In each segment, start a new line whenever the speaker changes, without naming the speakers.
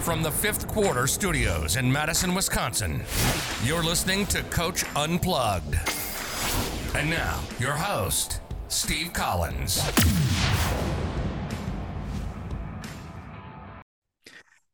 From the fifth quarter studios in Madison, Wisconsin, you're listening to Coach Unplugged. And now, your host, Steve Collins.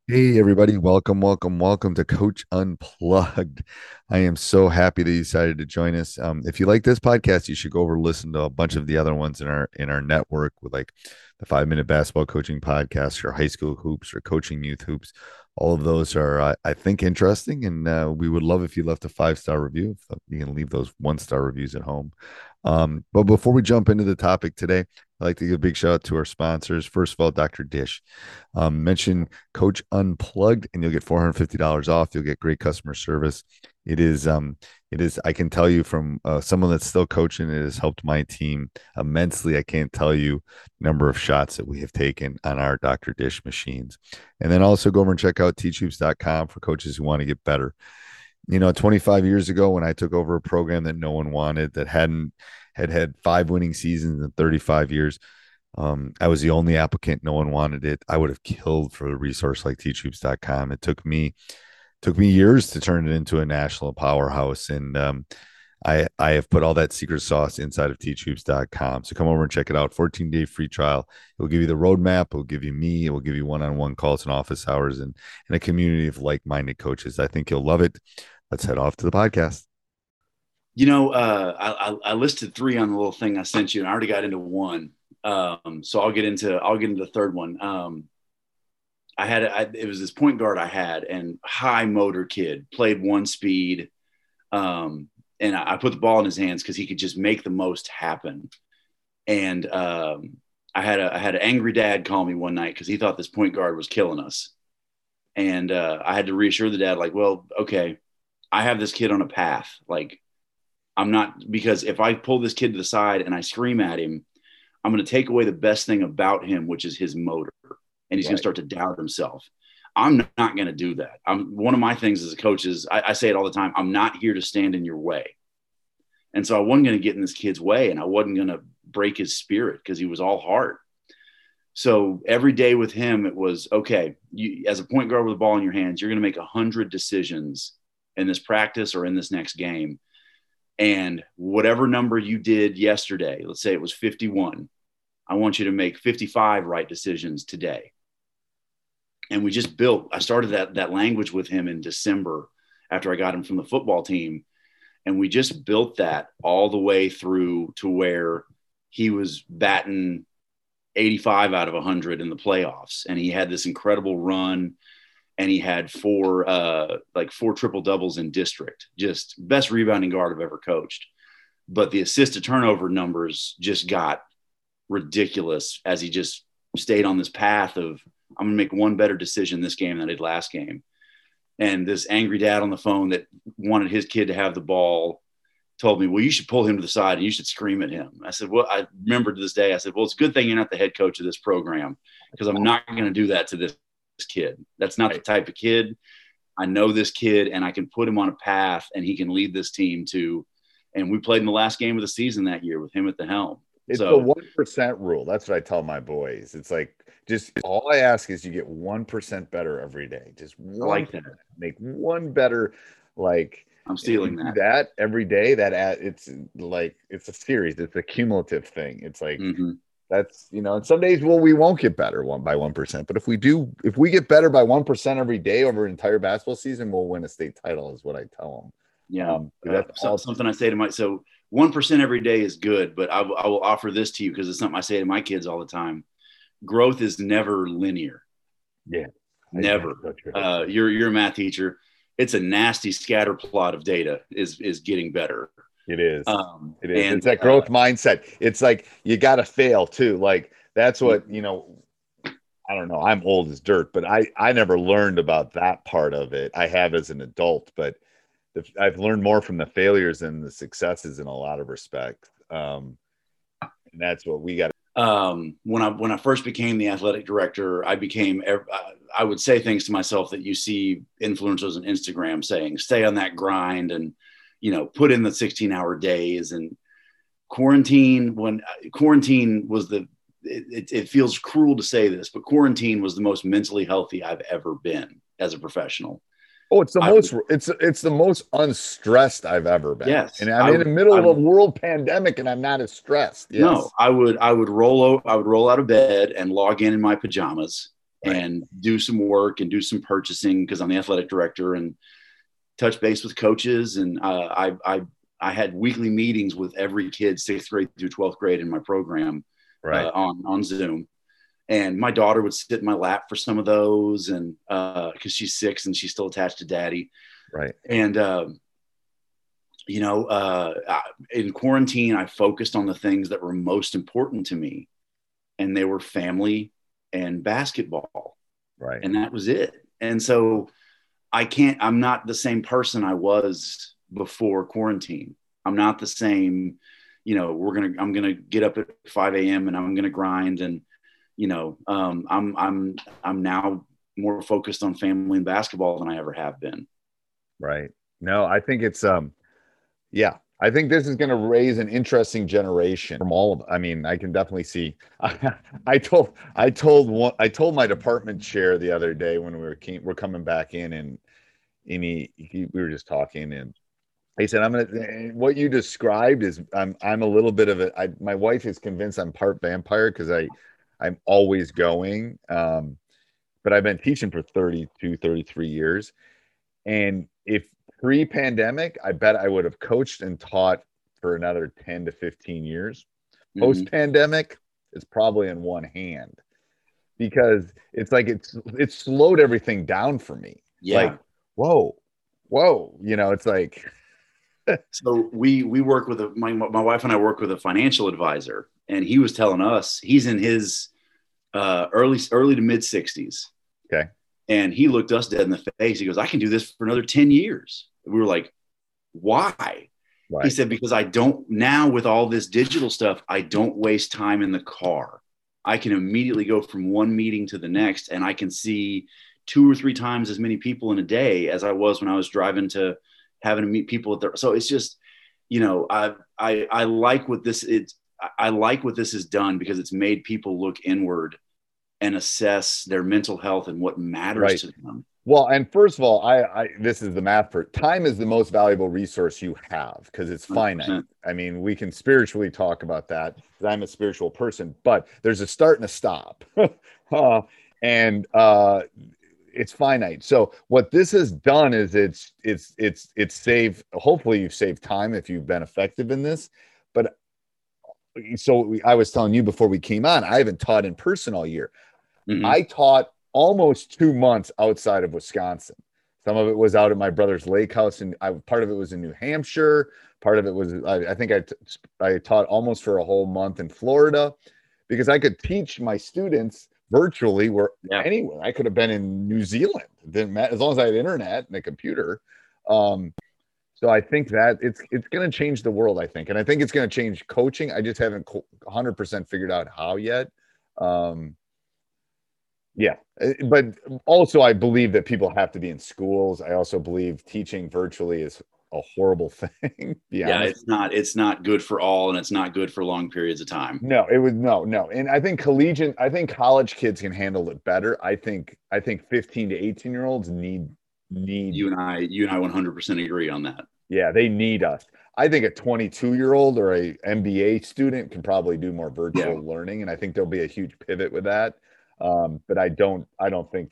Hey, everybody. Welcome, welcome, welcome to Coach Unplugged. I am so happy that you decided to join us. Um, if you like this podcast, you should go over and listen to a bunch of the other ones in our in our network with like the five minute basketball coaching podcast or high school hoops or coaching youth hoops. All of those are, uh, I think, interesting. And uh, we would love if you left a five star review. You can leave those one star reviews at home. Um, but before we jump into the topic today, I'd like to give a big shout out to our sponsors. First of all, Dr. Dish. Um, mention Coach Unplugged, and you'll get four hundred fifty dollars off. You'll get great customer service. It is, um, it is. I can tell you from uh, someone that's still coaching, it has helped my team immensely. I can't tell you number of shots that we have taken on our Dr. Dish machines. And then also go over and check out teachhoops.com for coaches who want to get better. You know, 25 years ago when I took over a program that no one wanted, that hadn't had had five winning seasons in 35 years. Um, I was the only applicant. No one wanted it. I would have killed for a resource like teachhoops.com. It took me took me years to turn it into a national powerhouse. And um, I I have put all that secret sauce inside of teachhoops.com. So come over and check it out. 14 day free trial. It will give you the roadmap. It will give you me. It will give you one on one calls and office hours and, and a community of like minded coaches. I think you'll love it. Let's head off to the podcast.
You know, uh, I, I, listed three on the little thing I sent you, and I already got into one. Um, so I'll get into I'll get into the third one. Um, I had I, it was this point guard I had, and high motor kid played one speed, um, and I, I, put the ball in his hands because he could just make the most happen. And um, I had a I had an angry dad call me one night because he thought this point guard was killing us, and uh, I had to reassure the dad like, well, okay, I have this kid on a path, like I'm not because if I pull this kid to the side and I scream at him, I'm going to take away the best thing about him, which is his motor, and he's right. going to start to doubt himself. I'm not going to do that. I'm one of my things as a coach is I, I, say it all the time. I'm not here to stand in your way, and so I wasn't going to get in this kid's way, and I wasn't going to break his spirit because he was all heart. So every day with him, it was okay. You, as a point guard with a ball in your hands, you're going to make a hundred decisions in this practice or in this next game and whatever number you did yesterday, let's say it was 51, I want you to make 55 right decisions today. And we just built, I started that, that language with him in December after I got him from the football team. And we just built that all the way through to where he was batting 85 out of 100 in the playoffs. And he had this incredible run and he had four uh, like four triple doubles in district. Just best rebounding guard I've ever coached. But the assist to turnover numbers just got ridiculous as he just stayed on this path of I'm gonna make one better decision this game than I did last game. And this angry dad on the phone that wanted his kid to have the ball told me, well, you should pull him to the side and you should scream at him. I said, well, I remember to this day, I said, well, it's a good thing you're not the head coach of this program because I'm not going to do that to this, this kid. That's not right. the type of kid. I know this kid and I can put him on a path and he can lead this team to. And we played in the last game of the season that year with him at the helm.
It's so, the one percent rule. That's what I tell my boys. It's like just all I ask is you get one percent better every day. Just one,
like that.
Make one better. Like
I'm stealing that.
That every day. That at it's like it's a series. It's a cumulative thing. It's like mm-hmm. That's you know. And some days, well, we won't get better one by one percent. But if we do, if we get better by one percent every day over an entire basketball season, we'll win a state title. Is what I tell them.
Yeah, um, that's uh, something I say to my so one percent every day is good, but I, I will offer this to you because it's something I say to my kids all the time. Growth is never linear.
Yeah,
never. Uh, you're you're a math teacher. It's a nasty scatter plot of data. Is is getting better.
It is. Um, it is. And, it's that growth uh, mindset. It's like you got to fail too. Like that's what you know. I don't know. I'm old as dirt, but I I never learned about that part of it. I have as an adult, but the, I've learned more from the failures than the successes in a lot of respects. Um, and that's what we got.
Um, when I when I first became the athletic director, I became I would say things to myself that you see influencers on Instagram saying, "Stay on that grind," and you know, put in the 16 hour days. And quarantine when uh, quarantine was the it, it feels cruel to say this, but quarantine was the most mentally healthy I've ever been as a professional.
Oh, it's the I, most it's it's the most unstressed I've ever been.
Yes,
and I'm I, in the middle I, of a world pandemic, and I'm not as stressed. Yes.
No, I would I would roll out I would roll out of bed and log in in my pajamas right. and do some work and do some purchasing because I'm the athletic director and touch base with coaches and uh, I I I had weekly meetings with every kid sixth grade through twelfth grade in my program
right.
uh, on on Zoom. And my daughter would sit in my lap for some of those and uh because she's six and she's still attached to daddy.
Right.
And um you know uh in quarantine i focused on the things that were most important to me and they were family and basketball.
Right.
And that was it. And so i can't i'm not the same person i was before quarantine i'm not the same you know we're gonna i'm gonna get up at 5 a.m and i'm gonna grind and you know, um, I'm I'm I'm now more focused on family and basketball than I ever have been.
Right. No, I think it's um, yeah, I think this is going to raise an interesting generation from all of. I mean, I can definitely see. I, I told I told one I told my department chair the other day when we were came, we're coming back in and and he, he we were just talking and he said I'm gonna what you described is I'm I'm a little bit of a I, my wife is convinced I'm part vampire because I I'm always going. Um, but I've been teaching for 32, 33 years. And if pre pandemic, I bet I would have coached and taught for another 10 to 15 years. Mm-hmm. Post pandemic, it's probably in one hand because it's like it's it's slowed everything down for me.
Yeah.
Like, whoa, whoa, you know, it's like
so we we work with a my, my wife and I work with a financial advisor and he was telling us he's in his uh, early early to mid 60s.
Okay.
And he looked us dead in the face. He goes, I can do this for another 10 years. We were like, why? Right. He said, because I don't now with all this digital stuff, I don't waste time in the car. I can immediately go from one meeting to the next and I can see two or three times as many people in a day as I was when I was driving to having to meet people at the so it's just you know I I I like what this it's I like what this has done because it's made people look inward and assess their mental health and what matters right. to them.
Well, and first of all, I, I this is the math for time is the most valuable resource you have because it's finite. 100%. I mean, we can spiritually talk about that because I'm a spiritual person, but there's a start and a stop, uh, and uh, it's finite. So what this has done is it's it's it's it's saved. Hopefully, you've saved time if you've been effective in this. But so I was telling you before we came on, I haven't taught in person all year. Mm-hmm. I taught almost two months outside of Wisconsin. Some of it was out at my brother's lake house, and I, part of it was in New Hampshire. Part of it was, I, I think I, t- I taught almost for a whole month in Florida because I could teach my students virtually where yeah. anywhere. I could have been in New Zealand, didn't matter as long as I had internet and a computer. Um, So I think that it's it's going to change the world. I think, and I think it's going to change coaching. I just haven't 100 percent figured out how yet. Um, yeah, uh, but also I believe that people have to be in schools. I also believe teaching virtually is a horrible thing.
yeah, honest. it's not. It's not good for all, and it's not good for long periods of time.
No, it was no, no. And I think collegiate. I think college kids can handle it better. I think. I think 15 to 18 year olds need need
you and I. You and I 100 percent agree on that.
Yeah, they need us. I think a 22 year old or a MBA student can probably do more virtual yeah. learning, and I think there'll be a huge pivot with that. Um, but I don't. I don't think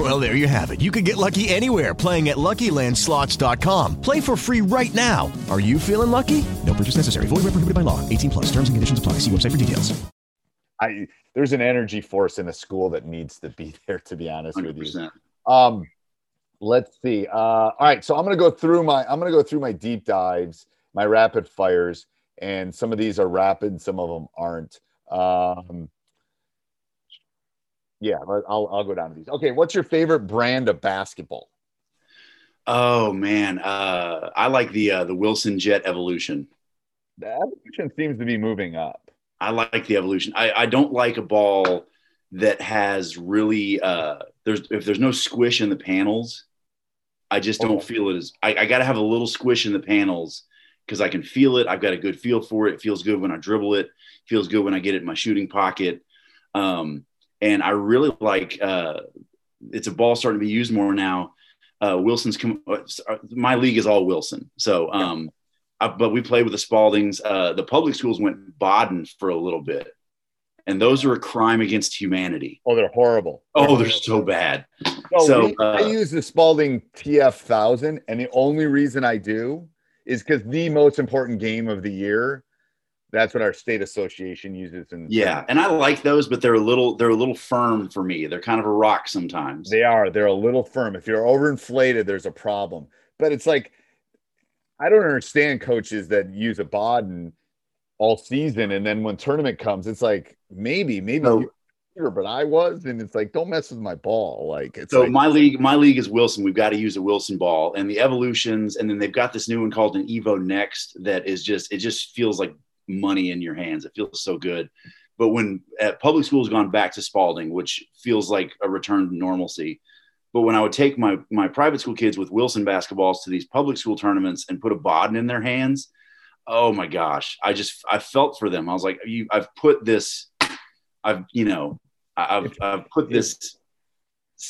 Well, there you have it. You can get lucky anywhere playing at LuckyLandSlots.com. Play for free right now. Are you feeling lucky? No purchase necessary. Void where prohibited by law. 18 plus. Terms and conditions apply. See website for details.
I there's an energy force in a school that needs to be there. To be honest 100%. with you. Um, let's see. Uh, all right, so I'm gonna go through my I'm gonna go through my deep dives, my rapid fires, and some of these are rapid, some of them aren't. Um, yeah, I'll I'll go down to these. Okay, what's your favorite brand of basketball?
Oh man, uh, I like the uh, the Wilson Jet Evolution.
The evolution seems to be moving up.
I like the evolution. I, I don't like a ball that has really uh, there's if there's no squish in the panels, I just don't oh. feel it as I, I got to have a little squish in the panels because I can feel it. I've got a good feel for it. It feels good when I dribble it. Feels good when I get it in my shooting pocket. Um, and I really like. Uh, it's a ball starting to be used more now. Uh, Wilson's com- uh, my league is all Wilson. So, um, I, but we play with the Spaldings. Uh, the public schools went Baden for a little bit, and those are a crime against humanity.
Oh, they're horrible.
Oh, they're so bad.
So, so we, uh, I use the Spalding TF thousand, and the only reason I do is because the most important game of the year. That's what our state association uses. And
yeah, and I like those, but they're a little they're a little firm for me. They're kind of a rock sometimes.
They are. They're a little firm. If you're overinflated, there's a problem. But it's like I don't understand coaches that use a Baden all season, and then when tournament comes, it's like maybe, maybe. So, but I was, and it's like, don't mess with my ball. Like, it's
so
like,
my league, my league is Wilson. We've got to use a Wilson ball, and the evolutions, and then they've got this new one called an Evo Next that is just, it just feels like money in your hands. It feels so good. But when at public school has gone back to Spalding, which feels like a return to normalcy. But when I would take my my private school kids with Wilson basketballs to these public school tournaments and put a Baden in their hands, oh my gosh, I just I felt for them. I was like, you, I've put this, I've you know, I've I've put this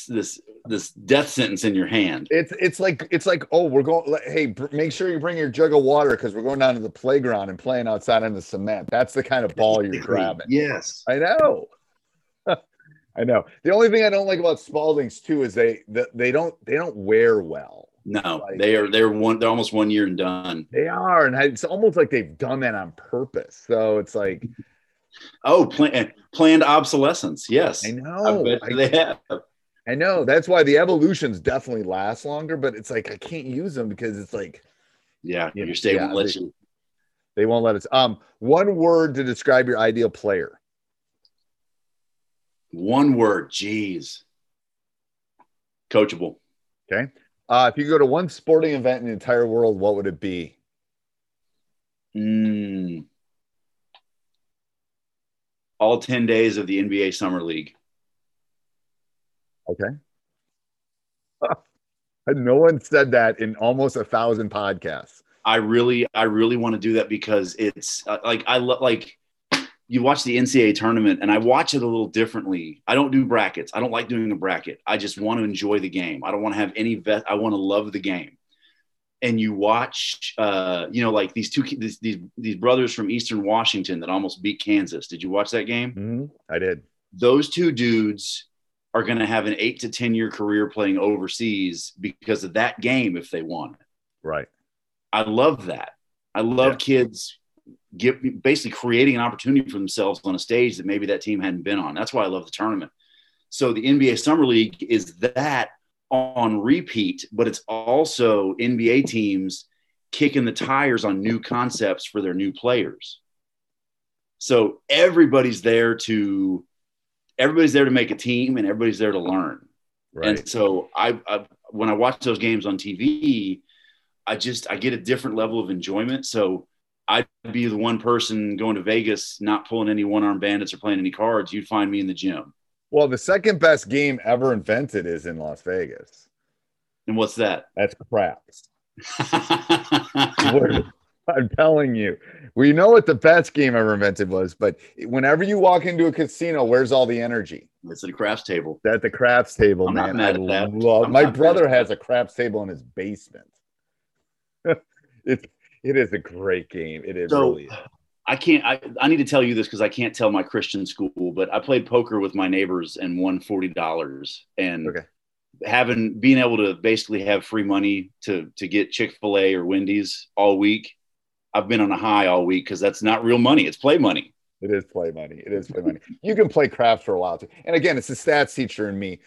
this this death sentence in your hand.
It's it's like it's like oh we're going hey br- make sure you bring your jug of water because we're going down to the playground and playing outside in the cement. That's the kind of ball you're grabbing.
Yes,
I know. I know. The only thing I don't like about Spaldings too is they they don't they don't wear well.
No, like, they are they're one they're almost one year and done.
They are, and it's almost like they've done that on purpose. So it's like,
oh, plan, eh, planned obsolescence. Yes,
I know.
I they have.
I know. That's why the evolutions definitely last longer. But it's like I can't use them because it's like,
yeah, your state yeah, won't let you.
They won't let us. Um, one word to describe your ideal player.
One word, geez. Coachable.
Okay. Uh, if you go to one sporting event in the entire world, what would it be?
Mm. All 10 days of the NBA Summer League.
Okay. no one said that in almost a thousand podcasts.
I really, I really want to do that because it's uh, like, I love, like, you watch the NCAA tournament, and I watch it a little differently. I don't do brackets. I don't like doing a bracket. I just want to enjoy the game. I don't want to have any vet. I want to love the game. And you watch, uh, you know, like these two these, these these brothers from Eastern Washington that almost beat Kansas. Did you watch that game?
Mm-hmm. I did.
Those two dudes are going to have an eight to ten year career playing overseas because of that game if they won.
Right.
I love that. I love yeah. kids get basically creating an opportunity for themselves on a stage that maybe that team hadn't been on. That's why I love the tournament. So the NBA Summer League is that on repeat, but it's also NBA teams kicking the tires on new concepts for their new players. So everybody's there to everybody's there to make a team and everybody's there to learn. Right. And so I, I when I watch those games on TV, I just I get a different level of enjoyment. So I'd be the one person going to Vegas, not pulling any one arm bandits or playing any cards. You'd find me in the gym.
Well, the second best game ever invented is in Las Vegas.
And what's that?
That's craps. I'm telling you, we know what the best game ever invented was, but whenever you walk into a casino, where's all the energy?
It's at a craps table.
At the craps table,
I'm
man.
I.
Love, my brother has a craps table in his basement. it's it is a great game. It is so, really is.
I can't. I, I need to tell you this because I can't tell my Christian school, but I played poker with my neighbors and won forty dollars. And okay. having being able to basically have free money to to get Chick Fil A or Wendy's all week, I've been on a high all week because that's not real money; it's play money.
It is play money. It is play money. You can play craps for a while too. And again, it's the stats teacher and me.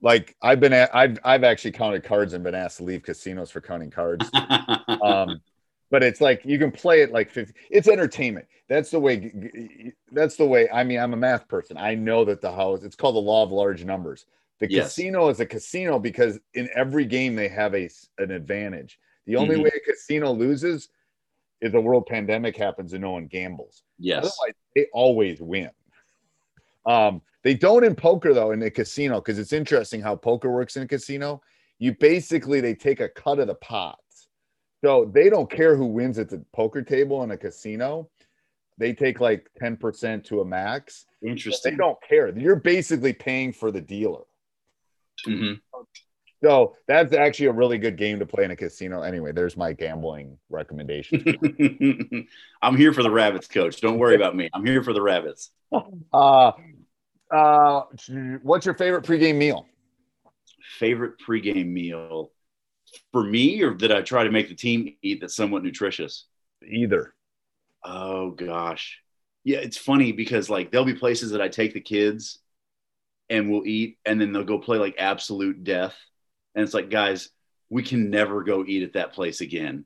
Like I've been, at, I've I've actually counted cards and been asked to leave casinos for counting cards. um, but it's like you can play it like 50 it's entertainment that's the way that's the way i mean i'm a math person i know that the house it's called the law of large numbers the yes. casino is a casino because in every game they have a an advantage the only mm-hmm. way a casino loses is a world pandemic happens and no one gambles
yes
otherwise they always win um they don't in poker though in the casino because it's interesting how poker works in a casino you basically they take a cut of the pot so they don't care who wins at the poker table in a casino. They take like 10% to a max.
Interesting.
They don't care. You're basically paying for the dealer.
Mm-hmm.
So that's actually a really good game to play in a casino. Anyway, there's my gambling recommendation.
I'm here for the rabbits, coach. Don't worry about me. I'm here for the rabbits.
Uh, uh, what's your favorite pregame meal?
Favorite pregame meal for me, or did I try to make the team eat that's somewhat nutritious?
Either.
Oh gosh. Yeah, it's funny because like there'll be places that I take the kids and we'll eat and then they'll go play like absolute death. And it's like, guys, we can never go eat at that place again,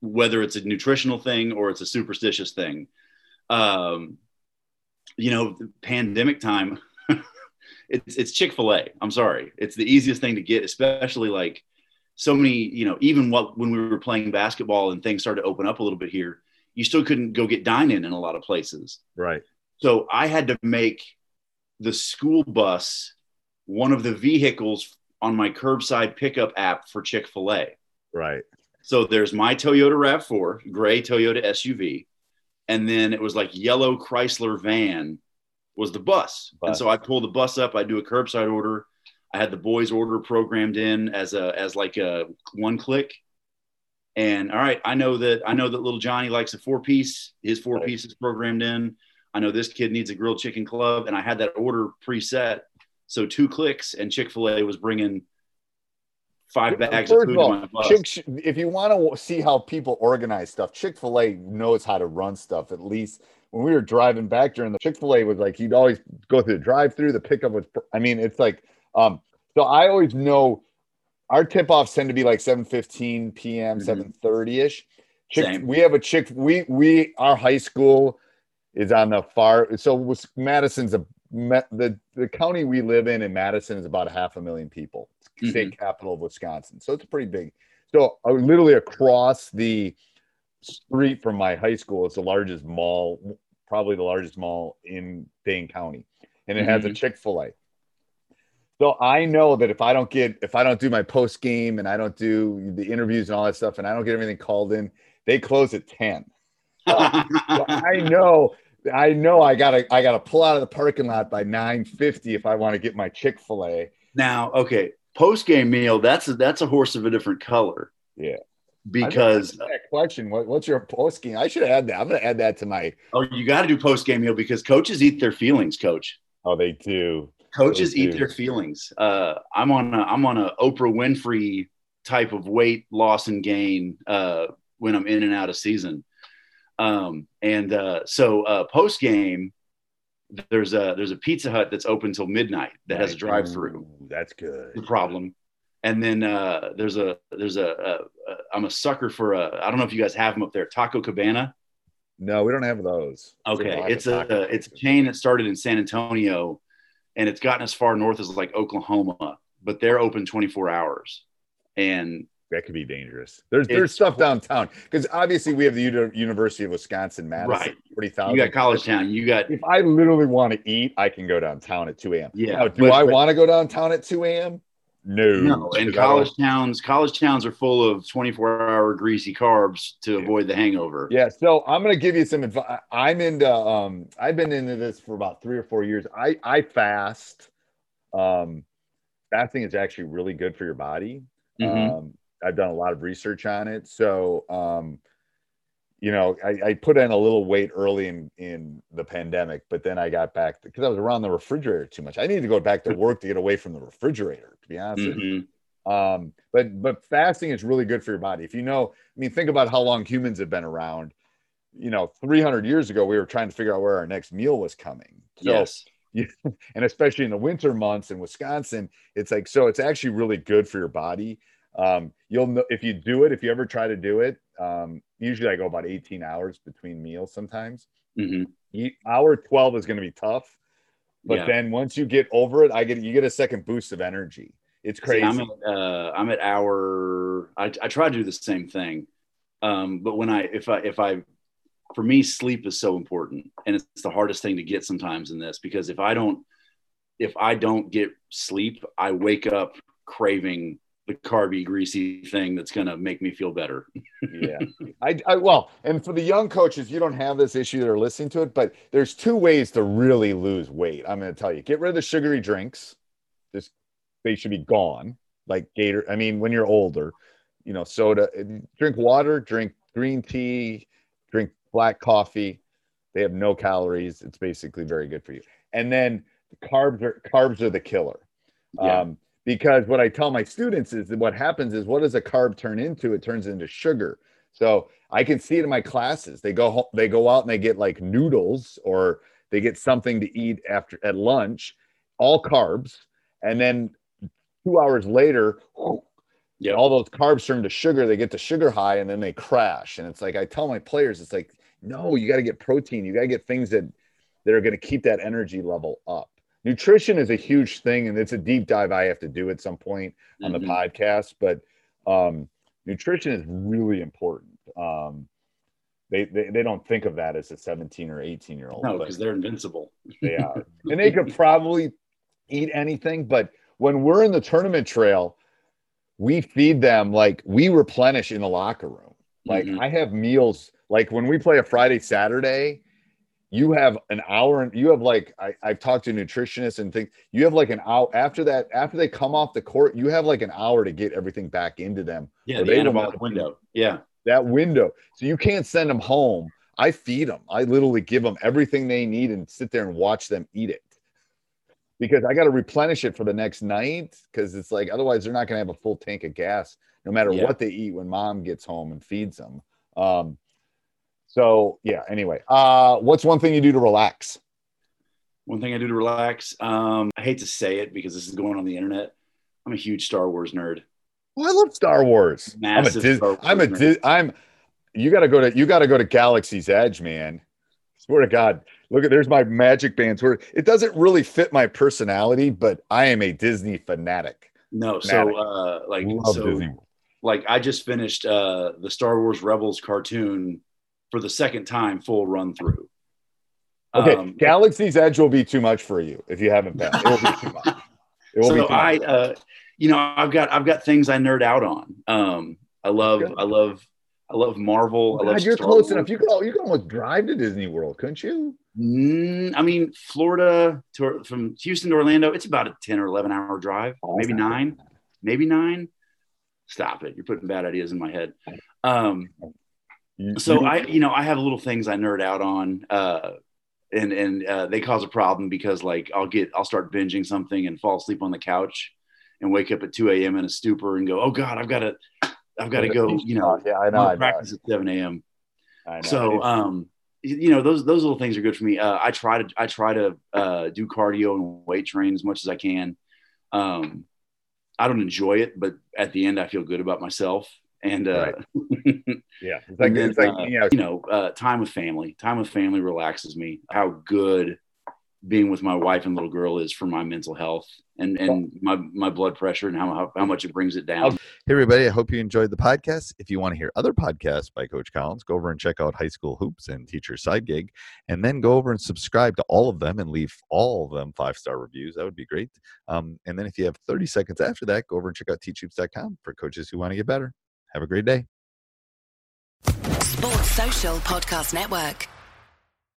whether it's a nutritional thing or it's a superstitious thing. Um, you know, pandemic time, it's it's Chick Fil A. I'm sorry, it's the easiest thing to get, especially like so many, you know, even what when we were playing basketball and things started to open up a little bit here, you still couldn't go get dine in in a lot of places.
Right.
So I had to make the school bus one of the vehicles on my curbside pickup app for Chick fil A.
Right.
So there's my Toyota RAV4, gray Toyota SUV. And then it was like yellow Chrysler van was the bus. bus. And so I pull the bus up, I do a curbside order I had the boys order programmed in as a as like a one click. And all right, I know that I know that little Johnny likes a four piece. His four piece is programmed in. I know this kid needs a grilled chicken club, and I had that order preset. So two clicks, and Chick Fil A was bringing five bags First of food. Of all,
Chick, if you want to see how people organize stuff, Chick Fil A knows how to run stuff. At least when we were driving back during the Chick Fil A was like you'd always go through the drive through. The pickup was, I mean, it's like um, so I always know our tip offs tend to be like 7 15 p.m., mm-hmm. 7 ish. Chick, we have a chick, we, we, our high school is on the far, so Madison's a, the, the county we live in in Madison is about a half a million people, mm-hmm. state capital of Wisconsin. So it's pretty big. So uh, literally across the street from my high school, it's the largest mall, probably the largest mall in Dane County. And it mm-hmm. has a mm-hmm. Chick fil A. So I know that if I don't get if I don't do my post game and I don't do the interviews and all that stuff and I don't get everything called in, they close at 10. so I know I know I gotta I gotta pull out of the parking lot by 950 if I want to get my Chick-fil-A.
Now, okay, post game meal. That's a, that's a horse of a different color.
Yeah.
Because
that question, what, what's your post game? I should add that. I'm gonna add that to my.
Oh, you got to do post game meal because coaches eat their feelings. Coach.
Oh, they do.
Coaches
They
eat
do.
their feelings. Uh, I'm on a I'm on a Oprah Winfrey type of weight loss and gain uh, when I'm in and out of season. Um, and uh, so uh, post game, there's a there's a Pizza Hut that's open till midnight that has a drive through.
That's good.
The problem. And then uh, there's a there's a, a, a I'm a sucker for a I don't know if you guys have them up there Taco Cabana.
No, we don't have those.
Okay, it's
a
a, it's a chain that started in San Antonio, and it's gotten as far north as like Oklahoma, but they're open 24 hours. And
that could be dangerous. There's
It's-
there's stuff downtown because obviously we have the Uni- University of Wisconsin Madison,
Right.
forty thousand.
you got College Town, you got
If I literally want to eat, I can go downtown at two a.m.
Yeah,
Now, do
but-
I want to go downtown at two a.m.? No.
no, and
because I don't-
college towns college towns are full of 24 hour greasy carbs to avoid the hangover.
Yeah, so I'm gonna give you some advice. I'm into um I've been into this for about three or four years. I I fast. Um fasting is actually really good for your body.
Mhm.
Um I've done a lot of research on it. So um you know, I, I put in a little weight early in in the pandemic, but then I got back because I was around the refrigerator too much. I needed to go back to work to get away from the refrigerator, to be honest with you.
Mhm.
Um, but but fasting is really good for your body. If you know, I mean, think about how long humans have been around. You know, 300 years ago, we were trying to figure out where our next meal was coming. So,
Yes.
and especially in the winter months in Wisconsin, it's like so. It's actually really good for your body. Um, you'll know if you do it. If you ever try to do it, um, usually I go about 18 hours between meals. Sometimes
Mhm.
You- hour 12 is going to be tough, but
Yeah.
then once you get over it, I get you get a second boost of energy. It's
See,
crazy.
I'm at uh, I'm at hour. I, I try to do the same thing, um, but when I if I if I for me sleep is so important, and it's the hardest thing to get sometimes in this because if I don't if I don't get sleep, I wake up craving the carby greasy thing that's gonna make me feel better.
yeah I, I well and for the young coaches you don't have this issue that are listening to it but there's two ways to really lose weight i'm going to tell you get rid of the sugary drinks just they should be gone like gator i mean when you're older you know soda drink water drink green tea drink black coffee they have no calories it's basically very good for you and then carbs are carbs are the killer
Yeah.
um, because what I tell my students is that what happens is what does a carb turn into? It turns into sugar. So I can see it in my classes. They go home, they go out and they get like noodles or they get something to eat after at lunch, all carbs, and then two hours later,
Yeah.
all those carbs turn to sugar. They get the sugar high and then they crash. And it's like I tell my players, it's like no, you got to get protein. You got to get things that that are going to keep that energy level up. Nutrition is a huge thing, and it's a deep dive I have to do at some point on the
Mhm.
podcast. But um, nutrition is really important. Um, they, they they don't think of that as a 17 or 18 year old.
No, because they're invincible.
they are, and they could probably eat anything. But when we're in the tournament trail, we feed them like we replenish in the locker room. Like
Mhm.
I have meals like when we play a Friday Saturday, you have an hour and you have like I, I've talked to nutritionists and think you have like an hour after that after they come off the court, you have like an hour to get everything back into them.
Yeah, the window. Yeah.
that window. So you can't send them home. I feed them. I literally give them everything they need and sit there and watch them eat it. Because I got to replenish it for the next night because it's like otherwise they're not going to have a full tank of gas no matter
Yeah.
what they eat when mom gets home and feeds them. Um, so yeah, anyway, uh, what's one thing you do to relax?
One thing I do to relax, um, I hate to say it because this is going on the internet. I'm a huge Star Wars nerd.
Well, I love Star Wars.
Massive
I'm a Dis-
Star Wars
I'm a. Dis- I'm you got to go to you got to go to Galaxy's Edge, man. Swear to God, look at there's my magic bands. Where it doesn't really fit my personality, but I am a Disney fanatic.
No,
Fanatic.
so uh, like
Love
so,
Disney.
like I just finished uh, the Star Wars Rebels cartoon for the second time, full run through.
Okay,
Um,
Galaxy's Edge will be too much for you if you haven't been. It will be too much. It will be
so
too
I,
much.
uh, you know, I've got I've got things I nerd out on. Um, I love
Good.
I love I love Marvel. I love
God, you're
Star
close
Wars.
enough. You could you could almost drive to Disney World, couldn't you?
Mm, I mean, Florida to from Houston to Orlando, it's about a 10 or 11 hour drive, maybe nine, maybe nine. Stop it. You're putting bad ideas in my head. Um, so I, you know, I have little things I nerd out on, uh, and, and, uh, they cause a problem because like I'll get, I'll start binging something and fall asleep on the couch and wake up at 2 a.m. in a stupor and go, Oh God, I've got to, I've got to go, you know,
yeah, I know. I know.
practice at 7 a.m. So, um, you know, those those little things are good for me. Uh, I try to I try to uh, do cardio and weight train as much as I can. Um, I don't enjoy it, but at the end, I feel good about myself. And uh,
yeah, it's like,
then,
it's like
uh,
you know,
you know, uh, time with family. Time with family relaxes me. How good being with my wife and little girl is for my mental health and and my my blood pressure and how how, how much it brings it down.
Hey, everybody, I hope you enjoyed the podcast. If you want to hear other podcasts by Coach Collins, go over and check out High School Hoops and Teacher Side Gig, and then go over and subscribe to all of them and leave all of them five star reviews. That would be great. Um, and then if you have 30 seconds after that, go over and check out teachhoops.com for coaches who want to get better. Have a great day.
Sports Social Podcast Network.